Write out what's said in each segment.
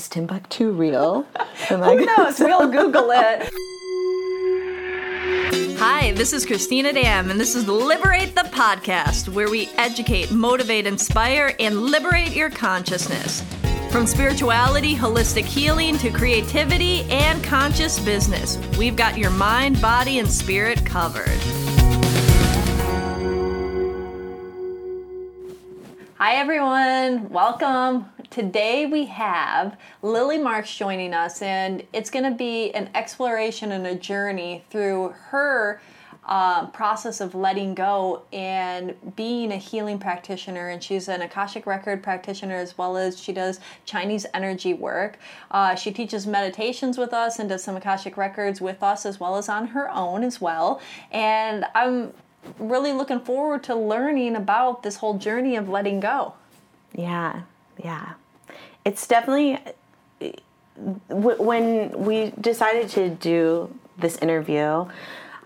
is Timbuktu real? Am Who knows? We'll Google it. Hi, this is Christina Dam, and this is Liberate the Podcast, where we educate, motivate, inspire, and liberate your consciousness. From spirituality, holistic healing, to creativity and conscious business, we've got your mind, body, and spirit covered. Hi, everyone. Welcome. Today we have Lily Marks joining us, and it's going to be an exploration and a journey through her uh, process of letting go and being a healing practitioner. And she's an Akashic Record practitioner as well as she does Chinese energy work. Uh, she teaches meditations with us and does some Akashic Records with us as well as on her own as well. And I'm really looking forward to learning about this whole journey of letting go. Yeah, yeah. It's definitely when we decided to do this interview,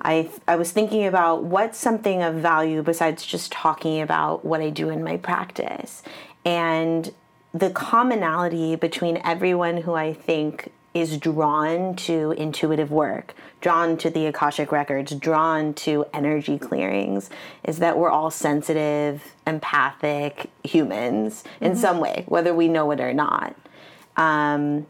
I I was thinking about what's something of value besides just talking about what I do in my practice. And the commonality between everyone who I think is drawn to intuitive work, drawn to the Akashic records, drawn to energy clearings, is that we're all sensitive, empathic humans in mm-hmm. some way, whether we know it or not. Um,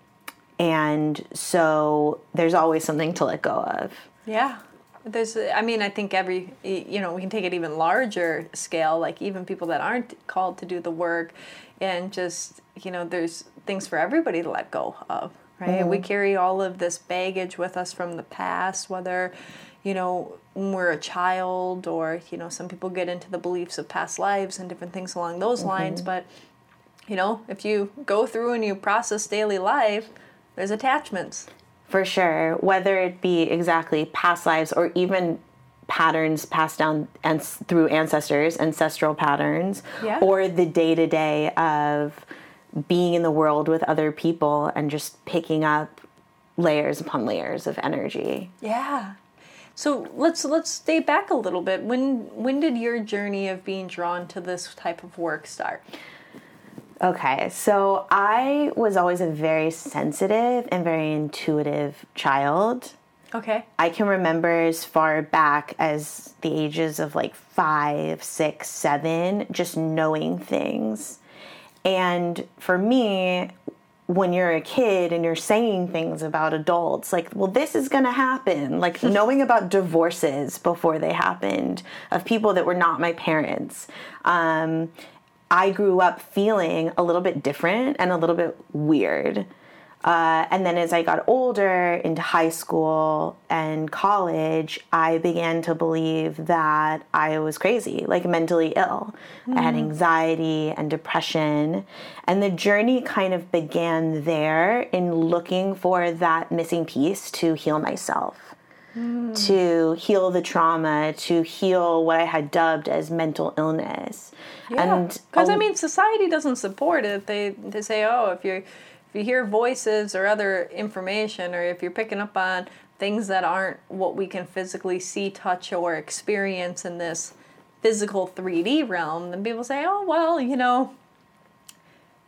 and so there's always something to let go of. Yeah. There's, I mean, I think every, you know, we can take it even larger scale, like even people that aren't called to do the work, and just, you know, there's things for everybody to let go of right? Mm-hmm. We carry all of this baggage with us from the past, whether, you know, when we're a child or, you know, some people get into the beliefs of past lives and different things along those mm-hmm. lines. But, you know, if you go through and you process daily life, there's attachments. For sure. Whether it be exactly past lives or even patterns passed down and through ancestors, ancestral patterns, yeah. or the day to day of being in the world with other people and just picking up layers upon layers of energy. Yeah. So let's let's stay back a little bit. When when did your journey of being drawn to this type of work start? Okay, so I was always a very sensitive and very intuitive child. Okay. I can remember as far back as the ages of like five, six, seven, just knowing things and for me, when you're a kid and you're saying things about adults, like, well, this is going to happen, like knowing about divorces before they happened of people that were not my parents. Um, I grew up feeling a little bit different and a little bit weird. Uh, and then as I got older into high school and college, I began to believe that I was crazy, like mentally ill. Mm. I had mm-hmm. anxiety and depression. And the journey kind of began there in looking for that missing piece to heal myself. Mm. To heal the trauma, to heal what I had dubbed as mental illness. Yeah, because I mean, society doesn't support it. They they say, oh, if you're if you hear voices or other information, or if you're picking up on things that aren't what we can physically see, touch, or experience in this physical 3D realm, then people say, oh, well, you know,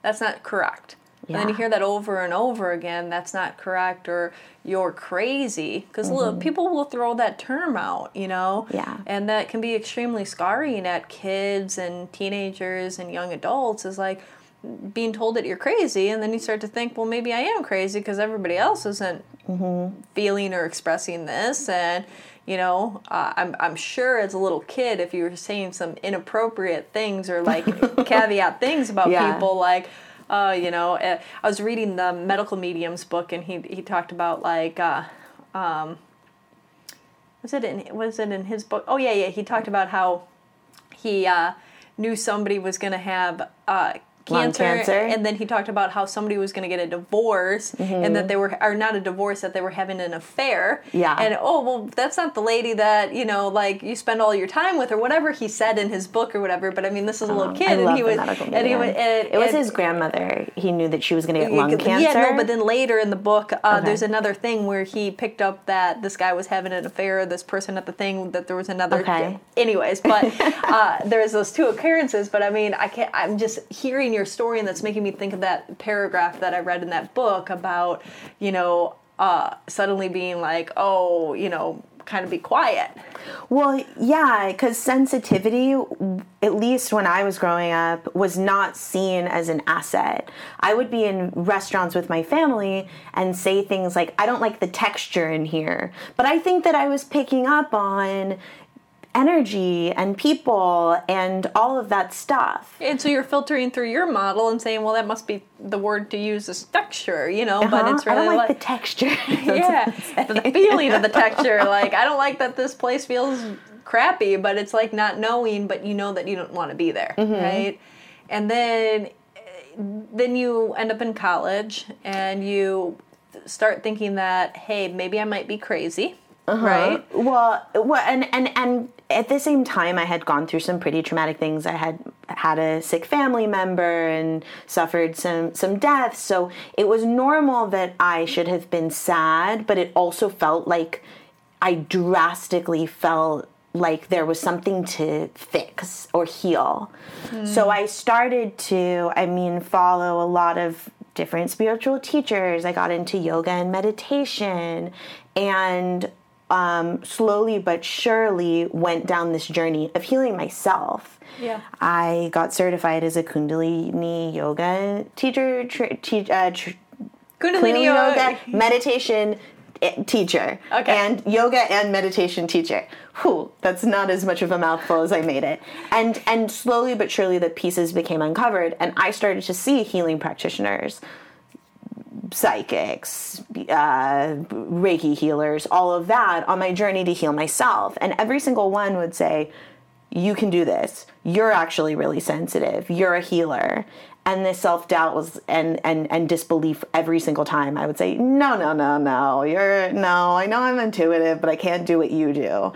that's not correct. Yeah. And then you hear that over and over again, that's not correct, or you're crazy. Because mm-hmm. people will throw that term out, you know? Yeah. And that can be extremely scarring at kids and teenagers and young adults, is like, being told that you're crazy and then you start to think well maybe i am crazy because everybody else isn't mm-hmm. feeling or expressing this and you know uh, I'm, I'm sure as a little kid if you were saying some inappropriate things or like caveat things about yeah. people like uh, you know uh, i was reading the medical mediums book and he, he talked about like uh, um, was it in was it in his book oh yeah yeah he talked about how he uh, knew somebody was going to have uh, cancer, cancer, and then he talked about how somebody was going to get a divorce mm-hmm. and that they were or not a divorce that they were having an affair yeah and oh well that's not the lady that you know like you spend all your time with or whatever he said in his book or whatever but i mean this is a little oh, kid and he was and he was and, it was his grandmother he knew that she was going to get lung cancer yeah no but then later in the book uh, okay. there's another thing where he picked up that this guy was having an affair this person at the thing that there was another okay. anyways but uh, there's those two occurrences but i mean i can't i'm just hearing your story, and that's making me think of that paragraph that I read in that book about, you know, uh, suddenly being like, oh, you know, kind of be quiet. Well, yeah, because sensitivity, at least when I was growing up, was not seen as an asset. I would be in restaurants with my family and say things like, I don't like the texture in here. But I think that I was picking up on energy and people and all of that stuff. And so you're filtering through your model and saying, well, that must be the word to use is texture, you know, uh-huh. but it's really I don't like, like the texture. yeah, the feeling of the texture. Like, I don't like that this place feels crappy, but it's like not knowing, but you know that you don't want to be there, mm-hmm. right? And then then you end up in college and you start thinking that, hey, maybe I might be crazy. Uh-huh. Right. Well, well, and and and at the same time, I had gone through some pretty traumatic things. I had had a sick family member and suffered some some deaths. So it was normal that I should have been sad, but it also felt like I drastically felt like there was something to fix or heal. Mm. So I started to, I mean, follow a lot of different spiritual teachers. I got into yoga and meditation and um, slowly but surely went down this journey of healing myself. Yeah. I got certified as a Kundalini yoga teacher, tra- te- uh, tr- Kundalini, Kundalini yoga, yoga meditation eh, teacher okay. and yoga and meditation teacher. Whew, that's not as much of a mouthful as I made it. And and slowly but surely the pieces became uncovered and I started to see healing practitioners psychics, uh, Reiki healers, all of that on my journey to heal myself. And every single one would say, You can do this. You're actually really sensitive. You're a healer. And this self doubt was and, and and disbelief every single time. I would say, No, no, no, no. You're no, I know I'm intuitive, but I can't do what you do.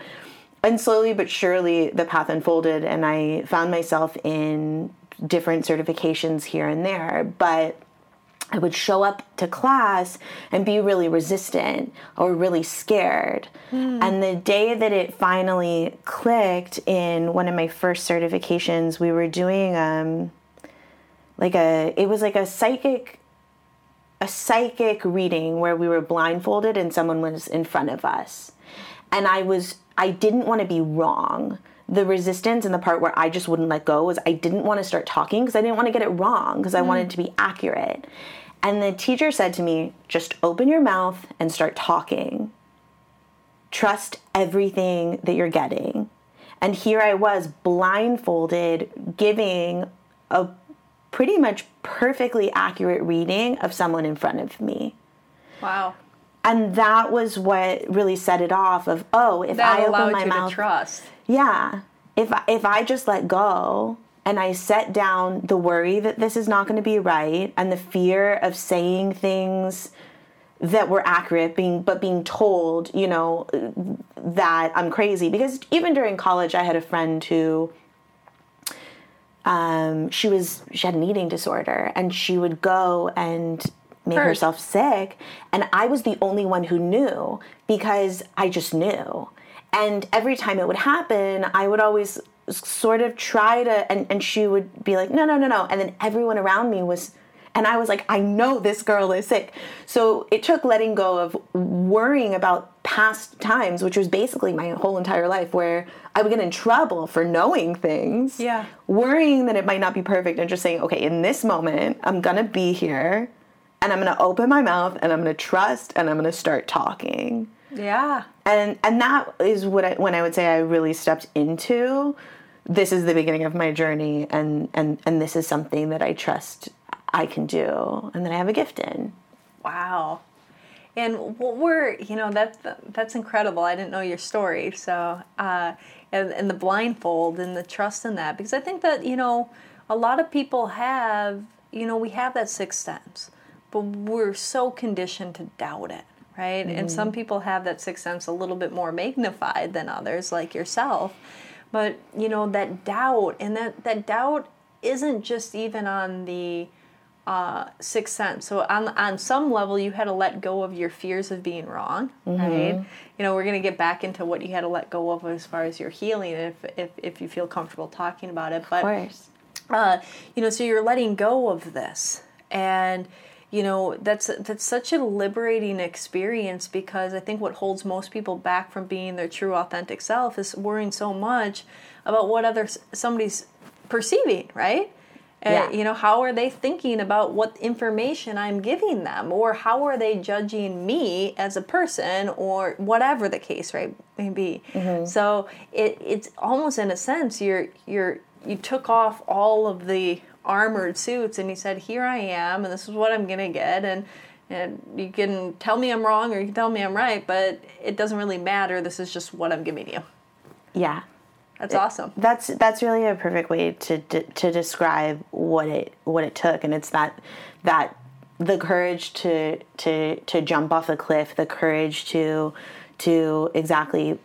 And slowly but surely the path unfolded and I found myself in different certifications here and there. But I would show up to class and be really resistant or really scared. Mm. And the day that it finally clicked in one of my first certifications, we were doing um like a it was like a psychic a psychic reading where we were blindfolded and someone was in front of us. And I was I didn't want to be wrong the resistance and the part where I just wouldn't let go was I didn't want to start talking because I didn't want to get it wrong because I mm. wanted to be accurate. And the teacher said to me, just open your mouth and start talking. Trust everything that you're getting. And here I was blindfolded giving a pretty much perfectly accurate reading of someone in front of me. Wow. And that was what really set it off of oh, if that I open my mouth trust. Yeah. If if I just let go and I set down the worry that this is not going to be right and the fear of saying things that were accurate being but being told you know that i'm crazy. Because even during college i had a friend who um, she was she had an eating disorder and she would go and make herself sick. And i was the only one who knew because i just knew and every time it would happen i would always sort of try to and, and she would be like no no no no. And then everyone around me was and i was like i know this girl is sick. So it took letting go of worrying about past times which was basically my whole entire life where i would get in trouble for knowing things yeah. worrying that it might not be perfect and just saying okay in this moment i'm gonna be here and i'm gonna open my mouth and i'm gonna trust and i'm gonna start talking yeah and and that is what I, when i would say i really stepped into this is the beginning of my journey and and and this is something that I trust I can do and that I have a gift in. Wow. And what were you know that that's incredible. I didn't know your story, so uh, and, and the blindfold and the trust in that because I think that you know a lot of people have you know we have that sixth sense, but we're so conditioned to doubt it, right? Mm-hmm. And some people have that sixth sense a little bit more magnified than others, like yourself. But you know that doubt, and that that doubt isn't just even on the uh, sixth sense. So on on some level, you had to let go of your fears of being wrong, mm-hmm. right? You know, we're gonna get back into what you had to let go of as far as your healing, if if if you feel comfortable talking about it. But uh, you know, so you're letting go of this, and you know that's that's such a liberating experience because I think what holds most people back from being their true authentic self is worrying so much about what other somebody's perceiving, right? Uh, Yeah. you know, how are they thinking about what information I'm giving them, or how are they judging me as a person, or whatever the case, right, may be. So it, it's almost in a sense you're you're you took off all of the armored suits and he said, "Here I am, and this is what I'm gonna get," and and you can tell me I'm wrong or you can tell me I'm right, but it doesn't really matter. This is just what I'm giving you. Yeah. That's awesome. That's that's really a perfect way to to, to describe what it what it took, and it's that that the courage to to to jump off a cliff, the courage to to exactly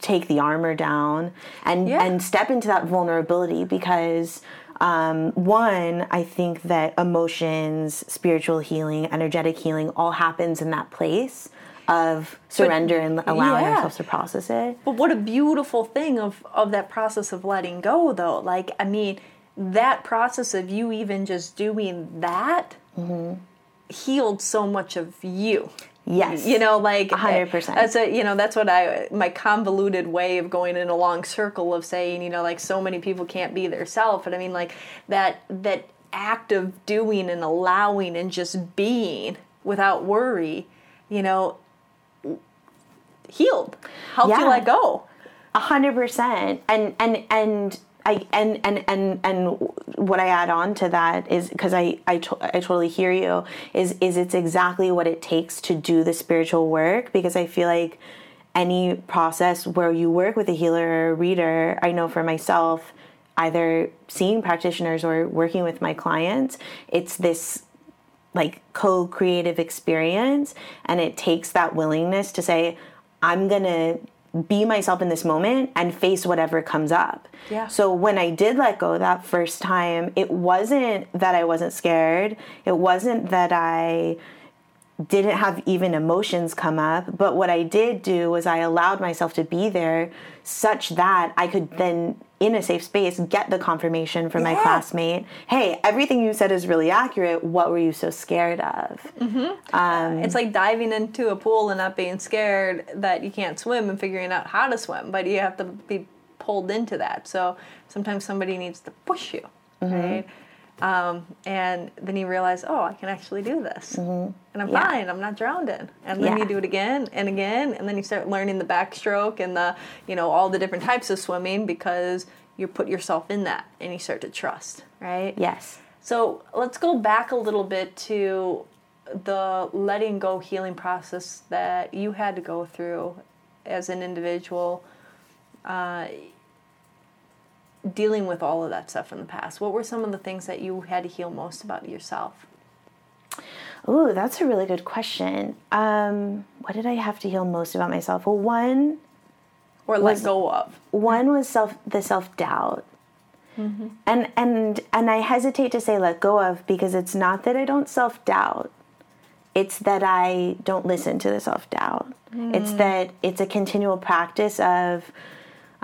take the armor down and Yeah. and step into that vulnerability because um, one, I think that emotions, spiritual healing, energetic healing, all happens in that place of surrender and allowing yeah. ourselves to process it. But what a beautiful thing of of that process of letting go though. Like I mean, that process of you even just doing that healed so much of you. Yes, You know, like uh, A hundred percent. Uh, that's a you know that's what I my convoluted way of going in a long circle of saying you know like so many people can't be their self, and I mean like that that act of doing and allowing and just being without worry, you know, healed, helped you let go. A hundred percent. And and and I and and and and what I add on to that is because I I, to, I totally hear you is is it's exactly what it takes to do the spiritual work because I feel like any process where you work with a healer or a reader, I know for myself, either seeing practitioners or working with my clients, it's this like co-creative experience and it takes that willingness to say i'm going to be myself in this moment and face whatever comes up Yeah. so when i did let go that first time it wasn't that i wasn't scared it wasn't that i didn't have even emotions come up but what i did do was i allowed myself to be there such that i could then in a safe space get the confirmation from my classmate. Hey everything you said is really accurate. What were you so scared of? Mm-hmm. Um, it's like diving into a pool and not being scared that you can't swim and figuring out how to swim, but you have to be pulled into that. So sometimes somebody needs to push you, mm-hmm. right? Um, and then you realize, oh, I can actually do this, and I'm Yeah. fine. I'm not drowned in. And then Yeah. you do it again and again, and then you start learning the backstroke and the, you know, all the different types of swimming because you put yourself in that and you start to trust, right? yes So let's go back a little bit to the letting go healing process that you had to go through as an individual, uh, dealing with all of that stuff in the past. What were some of the things that you had to heal most about yourself? Ooh, that's a really good question. Um, what did I have to heal most about myself? Well, one Or let go of? one was self the self doubt, Mm-hmm. and and and I hesitate to say let go of because it's not that I don't self doubt. It's that I don't listen to the self doubt. It's Mm. that it's a continual practice of.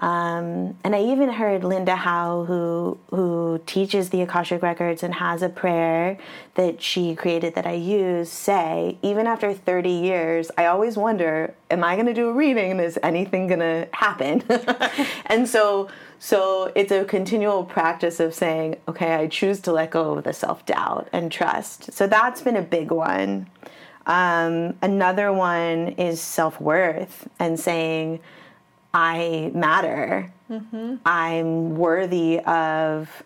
Um, and I even heard Linda Howe, who who teaches the Akashic Records and has a prayer that she created that I use, say, even after 30 years, I always wonder, am I going to do a reading and is anything going to happen? and so so it's a continual practice of saying, okay, I choose to let go of the self doubt and trust. So that's been a big one. Um, another one is self worth and saying, I matter. I'm worthy of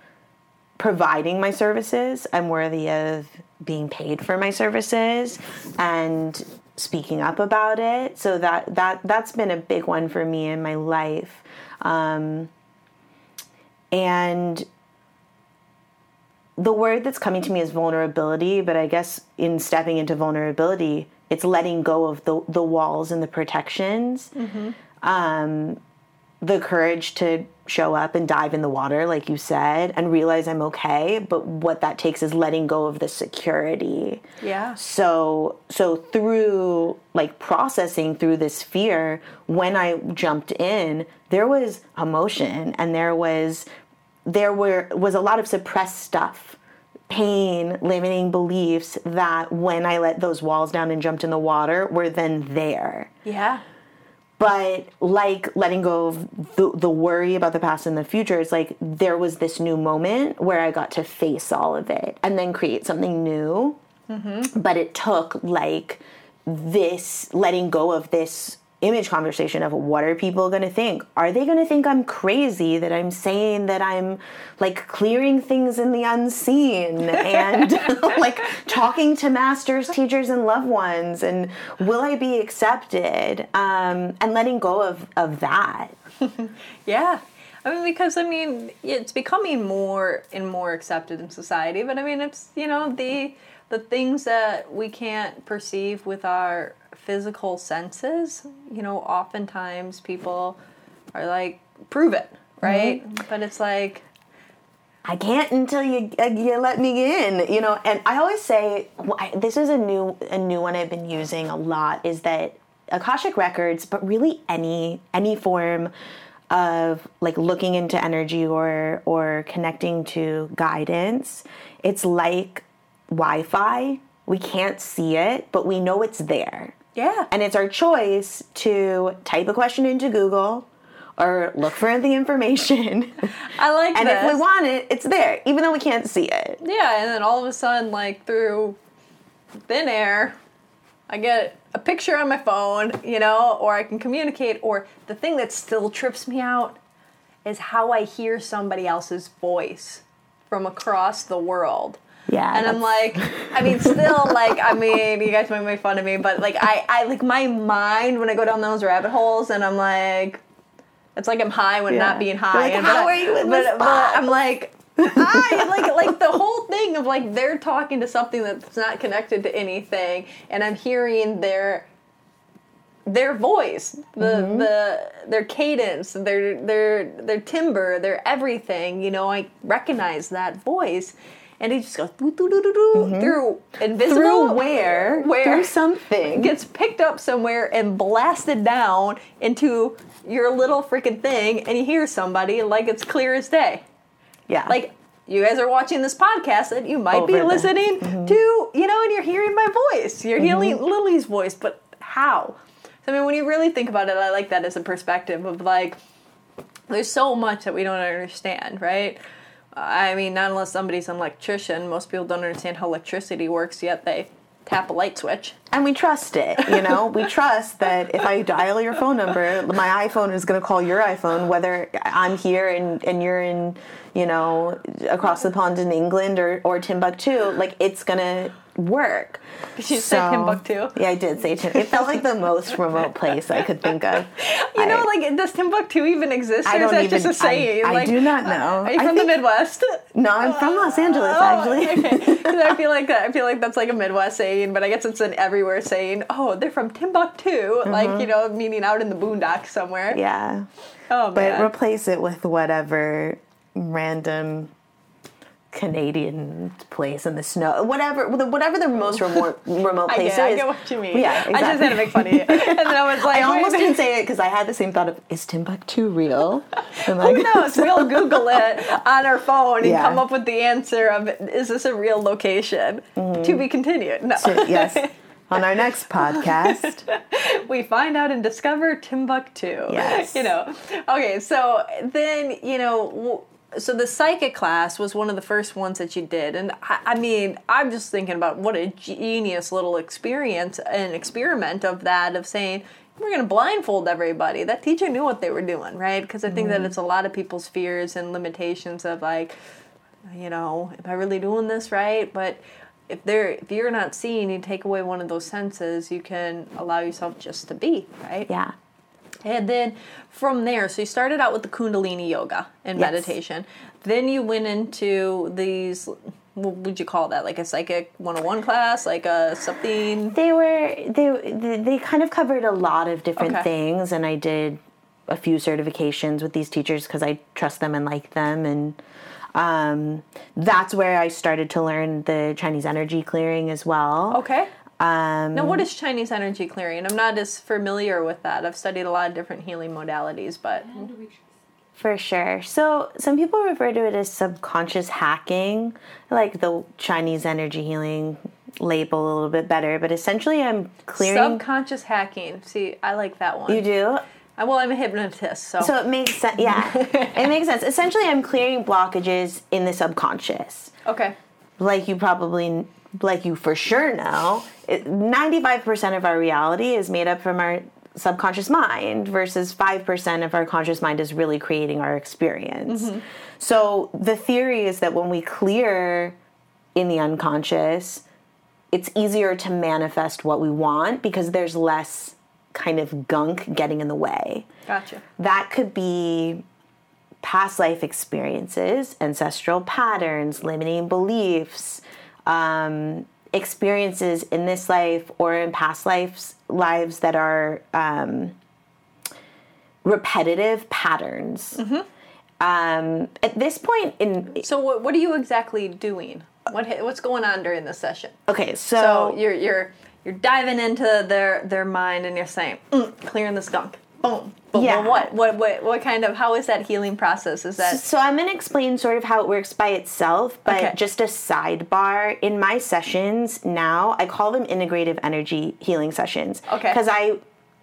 providing my services. I'm worthy of being paid for my services and speaking up about it. So that that that's been a big one for me in my life. Um, and the word that's coming to me is vulnerability, but I guess in stepping into vulnerability, it's letting go of the the walls and the protections. Um, the courage to show up and dive in the water, like you said, and realize I'm okay. But what that takes is letting go of the security. Yeah. So so through like processing through this fear, when I jumped in, there was emotion and there was there were was a lot of suppressed stuff pain limiting beliefs that when i let those walls down and jumped in the water were then there Yeah. But like letting go of the, the worry about the past and the future it's like there was this new moment where i got to face all of it and then create something new. Mm-hmm. But it took like this letting go of this image conversation of what are people going to think are they going to think i'm crazy that i'm saying that i'm like clearing things in the unseen and like talking to masters teachers and loved ones and will i be accepted um, and letting go of of that Yeah. I mean, because I mean, it's becoming more and more accepted in society. But I mean, it's you know the the things that we can't perceive with our physical senses. You know, oftentimes people are like, prove it, right? But it's like, I can't until you uh, you let me in, you know. And I always say this is a new a new one I've been using a lot is that akashic records, but really any any form of like looking into energy or or connecting to guidance, it's like Wi-Fi. We can't see it, but we know it's there. Yeah, And it's our choice to type a question into Google or look for the information. I like And this. if we want it, it's there, even though we can't see it. Yeah, and then all of a sudden, like through thin air, I get a picture on my phone, you know, or I can communicate. Or the thing that still trips me out is how I hear somebody else's voice from across the world. Yeah. And I'm like, I mean, still, like, I mean, you guys might make fun of me, but like, I, I like my mind when I go down those rabbit holes, and I'm like, it's like I'm high when Yeah. not being high. like, and "How but, are you in but, this but spot?" I'm like, I like like the whole thing of like they're talking to something that's not connected to anything, and I'm hearing their their voice, the Mm-hmm. the their cadence, their their their timbre, their everything. You know, I recognize that voice, and it just goes doo, through invisible Mm-hmm. through where? where Through something. gets picked up somewhere and blasted down into your little freaking thing, and you hear somebody like it's clear as day. yeah. Like you guys are watching this podcast and you might be Over the- listening to, you know, and you're hearing my voice. You're hearing Lily's voice, but how? So, I mean, when you really think about it, I like that as a perspective of like, there's so much that we don't understand, right? I mean, not unless somebody's an electrician. Most people don't understand how electricity works, yet they tap a light switch. and we trust it, you know? we trust that if I dial your phone number, my iPhone is going to call your iPhone, whether I'm here and, and you're in, you know, across the pond in England or, or Timbuktu. Like, it's going to work. Did You said Timbuktu. Yeah, I did say Timbuktu. It felt like the most remote place I could think of. You know, like, does Timbuktu even exist, I or is that just a even- I- I like, do not know. Are you I from the Midwest? No, I'm from Los Angeles, Oh, actually. okay. I feel like I feel like that's like a Midwest saying, but I guess it's an everywhere saying. Oh, they're from Timbuktu, like you know, meaning out in the boondocks somewhere. Mm-hmm. Yeah. Oh man. But replace it with whatever random Canadian place in the snow, whatever, whatever the most remote remote I place get, I get what you mean. Yeah, I just had to make fun of you, and then I was like, I almost wait, didn't say it because I had the same thought of is Timbuktu real? And like, Who knows? We'll Google it on our phone and Yeah. come up with the answer of is this a real location? Mm-hmm. To be continued. No. to- yes. On our next podcast, we find out and discover Timbuktu. Yes. You know. Okay, so then you know. So the psychic class was one of the first ones that you did, and I, I mean, I'm just thinking about what a genius little experience and experiment of that of saying we're going to blindfold everybody. That teacher knew what they were doing, right? Because I think that mm-hmm. it's a lot of people's fears and limitations of like, you know, am I really doing this right? But if they're if you're not seeing, you take away one of those senses, you can allow yourself just to be, right? yeah. And then from there, so you started out with the Kundalini yoga and Yes. meditation. Then you went into these what would you call that? Like a psychic 101 class, like a something They were they they- kind of covered a lot of different Okay. things, and I did a few certifications with these teachers because I trust them and like them, and um, that's where I started to learn the Chinese energy clearing as well. Okay. Um, Now, what is Chinese energy clearing? I'm not as familiar with that. I've studied a lot of different healing modalities, but For sure. So some people refer to it as subconscious hacking, like the Chinese energy healing label a little bit better, but essentially I'm clearing Subconscious hacking. See, I like that one. you do. Well, I'm a hypnotist, so. So it makes sense. Yeah, it makes sense. Essentially, I'm clearing blockages in the subconscious. okay. Like you probably, like you for sure know, it- 95% of our reality is made up from our subconscious mind versus 5% of our conscious mind is really creating our experience. Mm-hmm. So the theory is that when we clear in the unconscious, it's easier to manifest what we want because there's less kind of gunk getting in the way Gotcha. that could be past life experiences, ancestral patterns, limiting beliefs, um, experiences in this life or in past lives lives that are um, repetitive patterns. Um, at this point in So, what, what are you exactly doing? What What's going on during the session? okay, So so, you're you're you're diving into their their mind and you're saying, mm, clearing the skunk. Boom. But Yeah. well, what what what what kind of how is that healing process? Is that So I'm going to explain sort of how it works by itself, but Okay. just a sidebar. In my sessions now, I call them integrative energy healing sessions. Okay. Because I,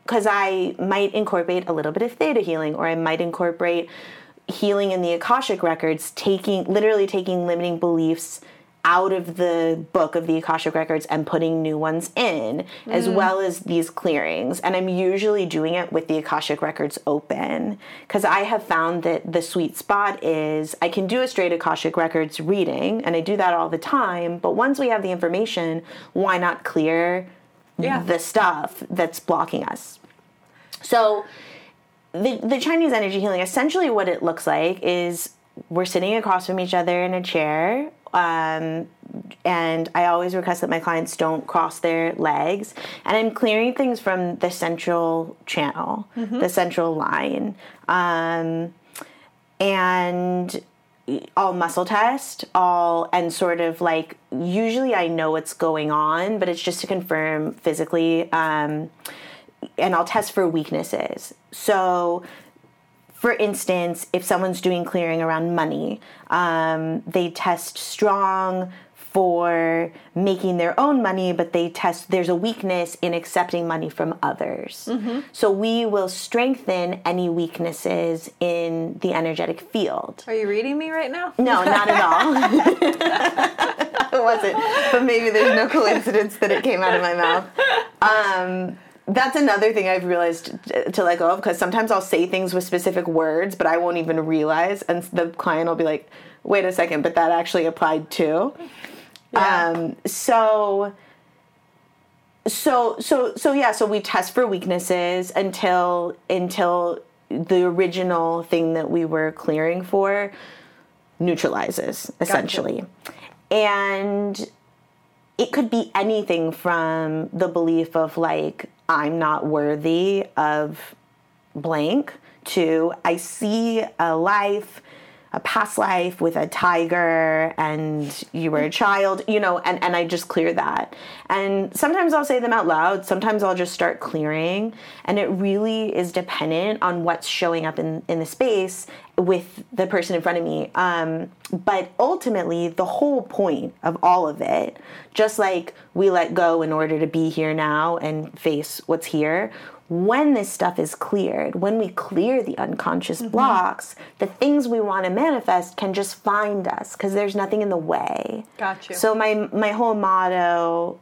because I might incorporate a little bit of theta healing, or I might incorporate healing in the akashic records, taking literally taking limiting beliefs out of the book of the akashic records and putting new ones in as mm. well as these clearings. And i'm usually doing it with the akashic records open because i have found that the sweet spot is i can do a straight akashic records reading and i do that all the time but once we have the information why not clear Yeah. the stuff that's blocking us? So the the Chinese energy healing essentially what it looks like is we're sitting across from each other in a chair um, and I always request that my clients don't cross their legs and I'm clearing things from the central channel the central line um, and I'll muscle test, all and sort of like usually I know what's going on, but it's just to confirm physically. Um, and I'll test for weaknesses. So, for instance, if someone's doing clearing around money, um, they test strong for making their own money, but they test there's a weakness in accepting money from others. So we will strengthen any weaknesses in the energetic field. are you reading me right now? No, not at all. it wasn't. But maybe there's no coincidence that it came out of my mouth. Um, that's another thing I've realized to let go of because sometimes I'll say things with specific words, but I won't even realize, and the client will be like, "Wait a second, but that actually applied too." Yeah. Um, so so so so yeah so we test for weaknesses until until the original thing that we were clearing for neutralizes essentially and it could be anything from the belief of like i'm not worthy of blank to i see a life a past life with a tiger and you were a child you know and, and i just clear that. And sometimes i'll say them out loud. Sometimes i'll just start clearing. And it really is dependent on what's showing up in, in the space with the person in front of me. Um, but ultimately the whole point of all of it just like we let go in order to be here now and face what's here when this stuff is cleared, when we clear the unconscious blocks, the things we want to manifest can just find us because there's nothing in the way. Got you. So my my whole motto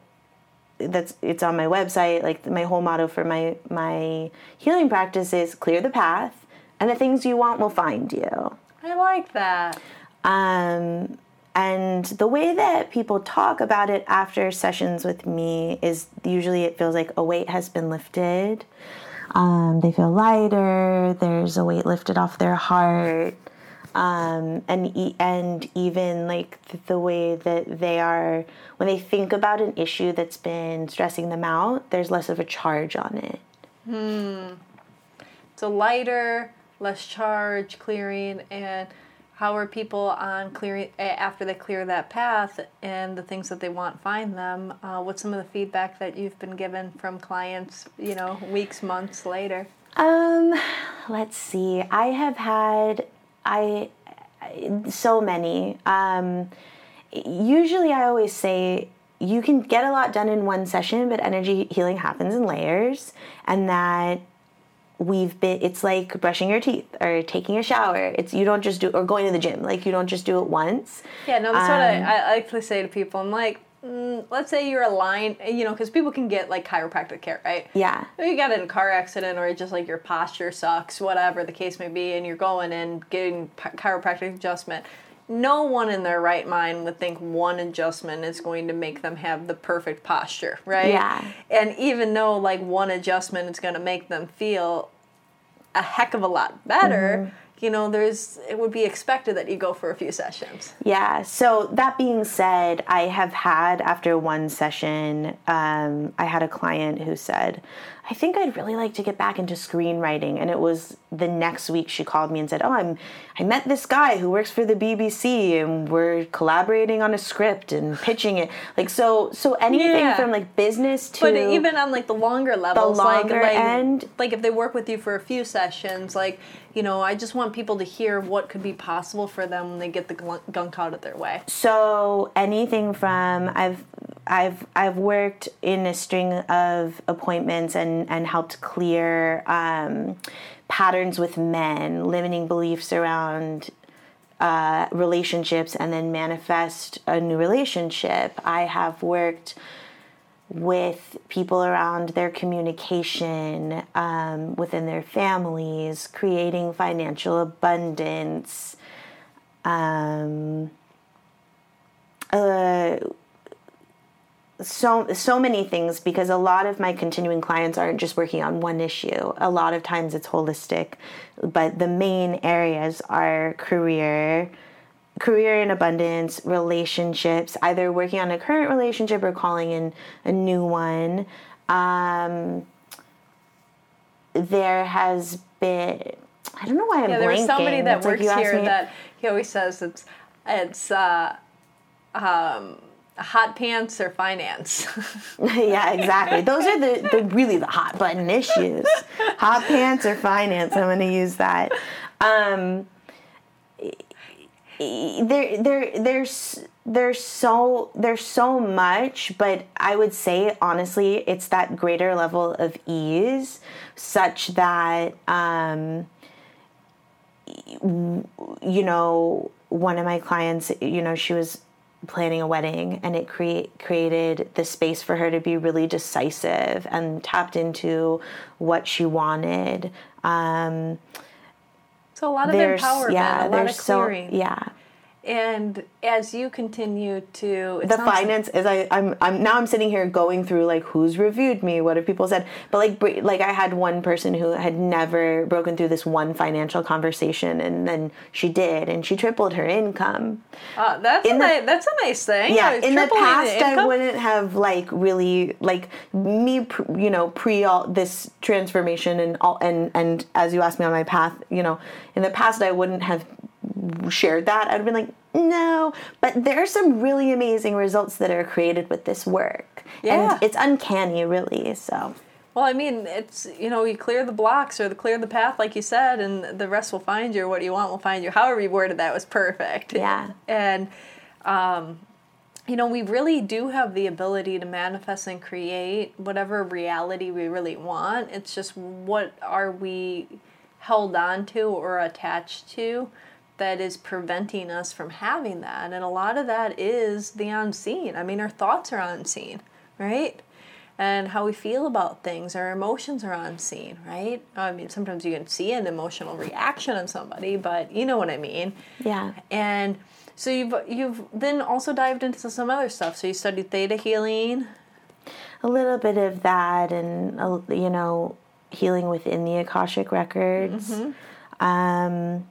that's it's on my website like my whole motto for my my healing practice is clear the path and the things you want will find you. I like that. Um, and the way that people talk about it after sessions with me is usually it feels like a weight has been lifted. Um, they feel lighter. There's a weight lifted off their heart, um, and e- and even like th- the way that they are when they think about an issue that's been stressing them out. There's less of a charge on it. So lighter, less charge, clearing, and how are people on clearing after they clear that path and the things that they want find them? Uh, what's some of the feedback that you've been given from clients? You know, weeks, months later. Um, let's see. I have had I so many. Um, usually, I always say you can get a lot done in one session, but energy healing happens in layers, and that we've been it's like brushing your teeth or taking a shower. It's you don't just do or going to the gym. Like you don't just do it once. Yeah no that's um, what I, I like to say to people. I'm like mm, let's say you're aligned you know because people can get like chiropractic care right? Yeah. You got in a car accident or just like your posture sucks whatever the case may be and you're going and getting chiropractic adjustment no one in their right mind would think one adjustment is going to make them have the perfect posture, right? Yeah. And even though like one adjustment is going to make them feel a heck of a lot better, mm-hmm you know, there's it would be expected that you go for a few sessions. Yeah. So that being said, I have had after one session, um, I had a client who said, "I think I'd really like to get back into screenwriting," and it was the next week she called me and said, "Oh, I'm I met this guy who works for the BBC, and we're collaborating on a script and pitching it." Like so, so anything yeah. from like business to but even on like the longer levels, the longer like, like, end, like if they work with you for a few sessions, like you know, I just want people to hear what could be possible for them when they get the gunk out of their way. So anything from I've I've I've worked in a string of appointments and and helped clear um, patterns with men, limiting beliefs around uh, relationships, and then manifest a new relationship. I have worked with people around their communication um, within their families, creating financial abundance. Um, uh, so so many things because a lot of my continuing clients aren't just working on one issue. A lot of times it's holistic, but the main areas are career, career in abundance, relationships, either working on a current relationship or calling in a new one. Um, there has been, I don't know why I'm yeah, there was somebody that works like here that he always says it's, it's, uh, um, hot pants or finance. yeah, exactly. Those are the, the really the hot button issues. hot pants or finance. I'm going to use that. Um, there there there's there's so there's so much but i would say honestly it's that greater level of ease such that um you know one of my clients you know she was planning a wedding and it create created the space for her to be really decisive and tapped into what she wanted. Um so a lot of empowerment, yeah, a lot of clearing. So, yeah. And as you continue to the finance is I I'm I'm now I'm sitting here going through like who's reviewed me, what have people said, but like like I had one person who had never broken through this one financial conversation, and then she did, and she tripled her income. Uh, that's in a the, nice, that's a nice thing. Yeah, in the past I wouldn't have like really like me, you know, pre all this transformation and all and and as you asked me on my path, you know, in the past I wouldn't have shared that, I'd have been like, no. But there are some really amazing results that are created with this work. Yeah. And it's uncanny, really. So. Well, I mean, it's, you know, you clear the blocks or the clear the path, like you said, and the rest will find you, what you want will find you. However you worded that was perfect. Yeah. And, um, you know, we really do have the ability to manifest and create whatever reality we really want. It's just what are we held on to or attached to that is preventing us from having that. And a lot of that is the unseen. I mean, our thoughts are unseen, right? And how we feel about things, our emotions are unseen, right? I mean, sometimes you can see an emotional reaction in somebody, but you know what I mean. Yeah. And so you've you've then also dived into some other stuff. So you studied theta healing. A little bit of that, and uh, you know, healing within the akashic records. Mm-hmm. Um,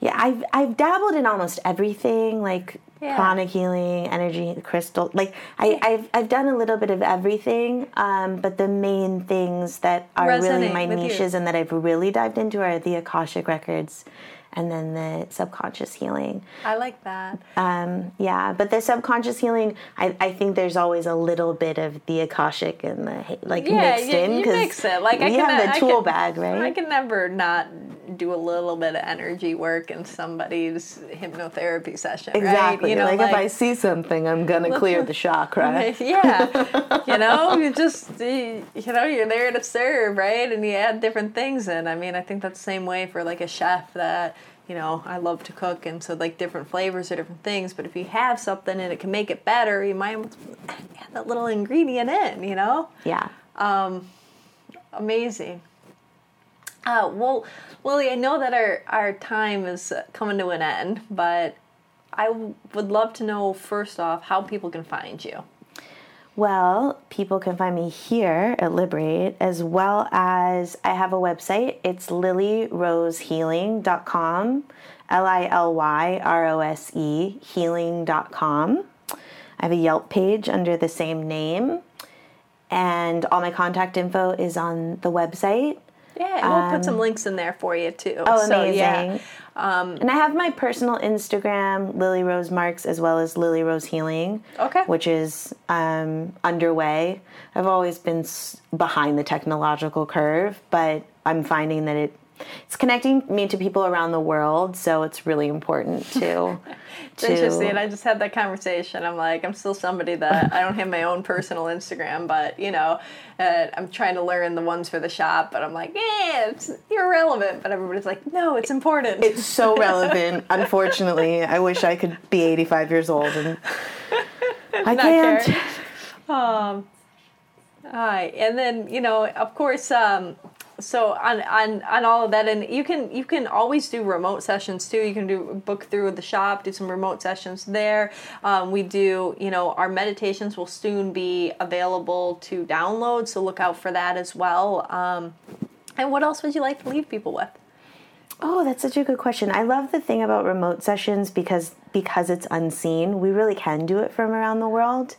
yeah, I've I've dabbled in almost everything, like yeah. pranic healing, energy, crystal. Like I, I've I've done a little bit of everything, um, but the main things that are Resonate really my niches you. and that I've really dived into are the Akashic records and then the subconscious healing. I like that. Um, yeah, but the subconscious healing, I, I think there's always a little bit of the akashic and the like yeah, mixed you, in you mix it. Like I you can, have the I tool can- bag, right? I can never not do a little bit of energy work in somebody's hypnotherapy session. exactly. Right? You know, like, if I see something, I'm gonna clear the chakra. yeah, you know, you just you you know you're there to serve, right? And you add different things in. I mean, I think that's the same way for like a chef that you know I love to cook, and so like different flavors or different things. But if you have something and it can make it better, you might add that little ingredient in. You know, Yeah. Um, amazing. Uh, well, Lily, I know that our our time is coming to an end, but I w- would love to know first off how people can find you. Well, people can find me here at Liberate as well as I have a website. It's lilyrosehealing.com, L I L Y R O S E healing.com. I have a Yelp page under the same name, and all my contact info is on the website. Yeah, and we'll put some links in there for you too. Oh, So, amazing. yeah. and I have my personal Instagram, Lily Rose Marks, as well as Lily Rose Healing. Okay. Which is um, underway. I've always been s- behind the technological curve, but I'm finding that it it's connecting me to people around the world, so it's really important to. It's interesting. I just had that conversation. I'm like, I'm still somebody that I don't have my own personal Instagram, but you know, uh, I'm trying to learn the ones for the shop. But I'm like, yeah, it's irrelevant. But everybody's like, no, it's important. it's so relevant. Unfortunately, I wish I could be 85 years old and I can't. Um, all right, and then you know, of course, um, so on on on all of that, and you can you can always do remote sessions too. You can do book through the shop, do some remote sessions there. Um, we do, you know, our meditations will soon be available to download, so look out for that as well. Um, and what else would you like to leave people with? Oh, that's such a good question. I love the thing about remote sessions because because it's unseen, we really can do it from around the world.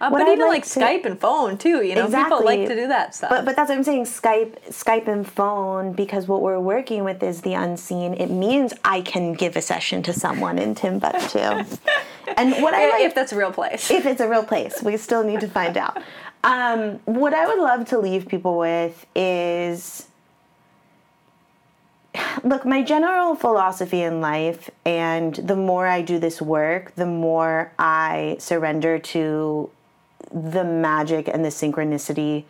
Uh, but even like like, to- Skype and phone too. You know, people like to do that stuff. But but that's what I'm saying. Skype Skype and phone because what we're working with is the unseen. It means I can give a session to someone in Timbuktu. and what I if, like if that's a real place. if it's a real place. We still need to find out. Um, what I would love to leave people with is look, my general philosophy in life, and the more I do this work, the more I surrender to the magic and the synchronicity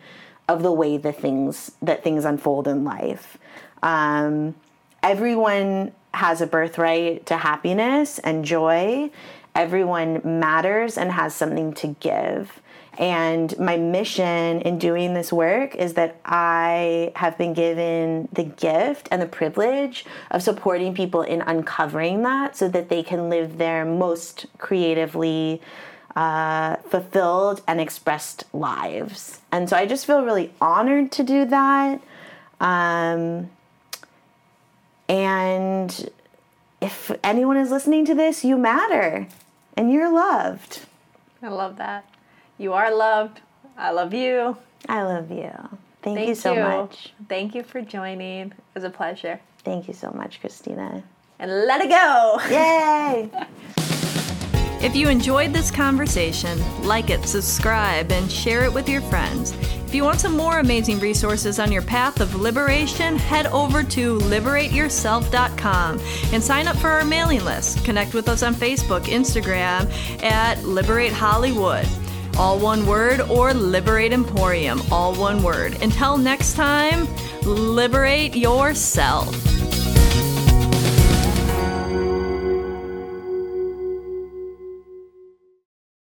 of the way the things that things unfold in life. Um, everyone has a birthright to happiness and joy. Everyone matters and has something to give. And my mission in doing this work is that I have been given the gift and the privilege of supporting people in uncovering that so that they can live their most creatively uh, fulfilled and expressed lives. And so I just feel really honored to do that. Um, and if anyone is listening to this, you matter and you're loved. I love that. You are loved. I love you. I love you. Thank, Thank you so much. Thank you for joining. It was a pleasure. Thank you so much, Christina. And let it go. Yay! If you enjoyed this conversation, like it, subscribe, and share it with your friends. If you want some more amazing resources on your path of liberation, head over to liberateyourself.com and sign up for our mailing list. Connect with us on Facebook, Instagram at Liberate Hollywood. All one word, or Liberate Emporium, all one word. Until next time, liberate yourself.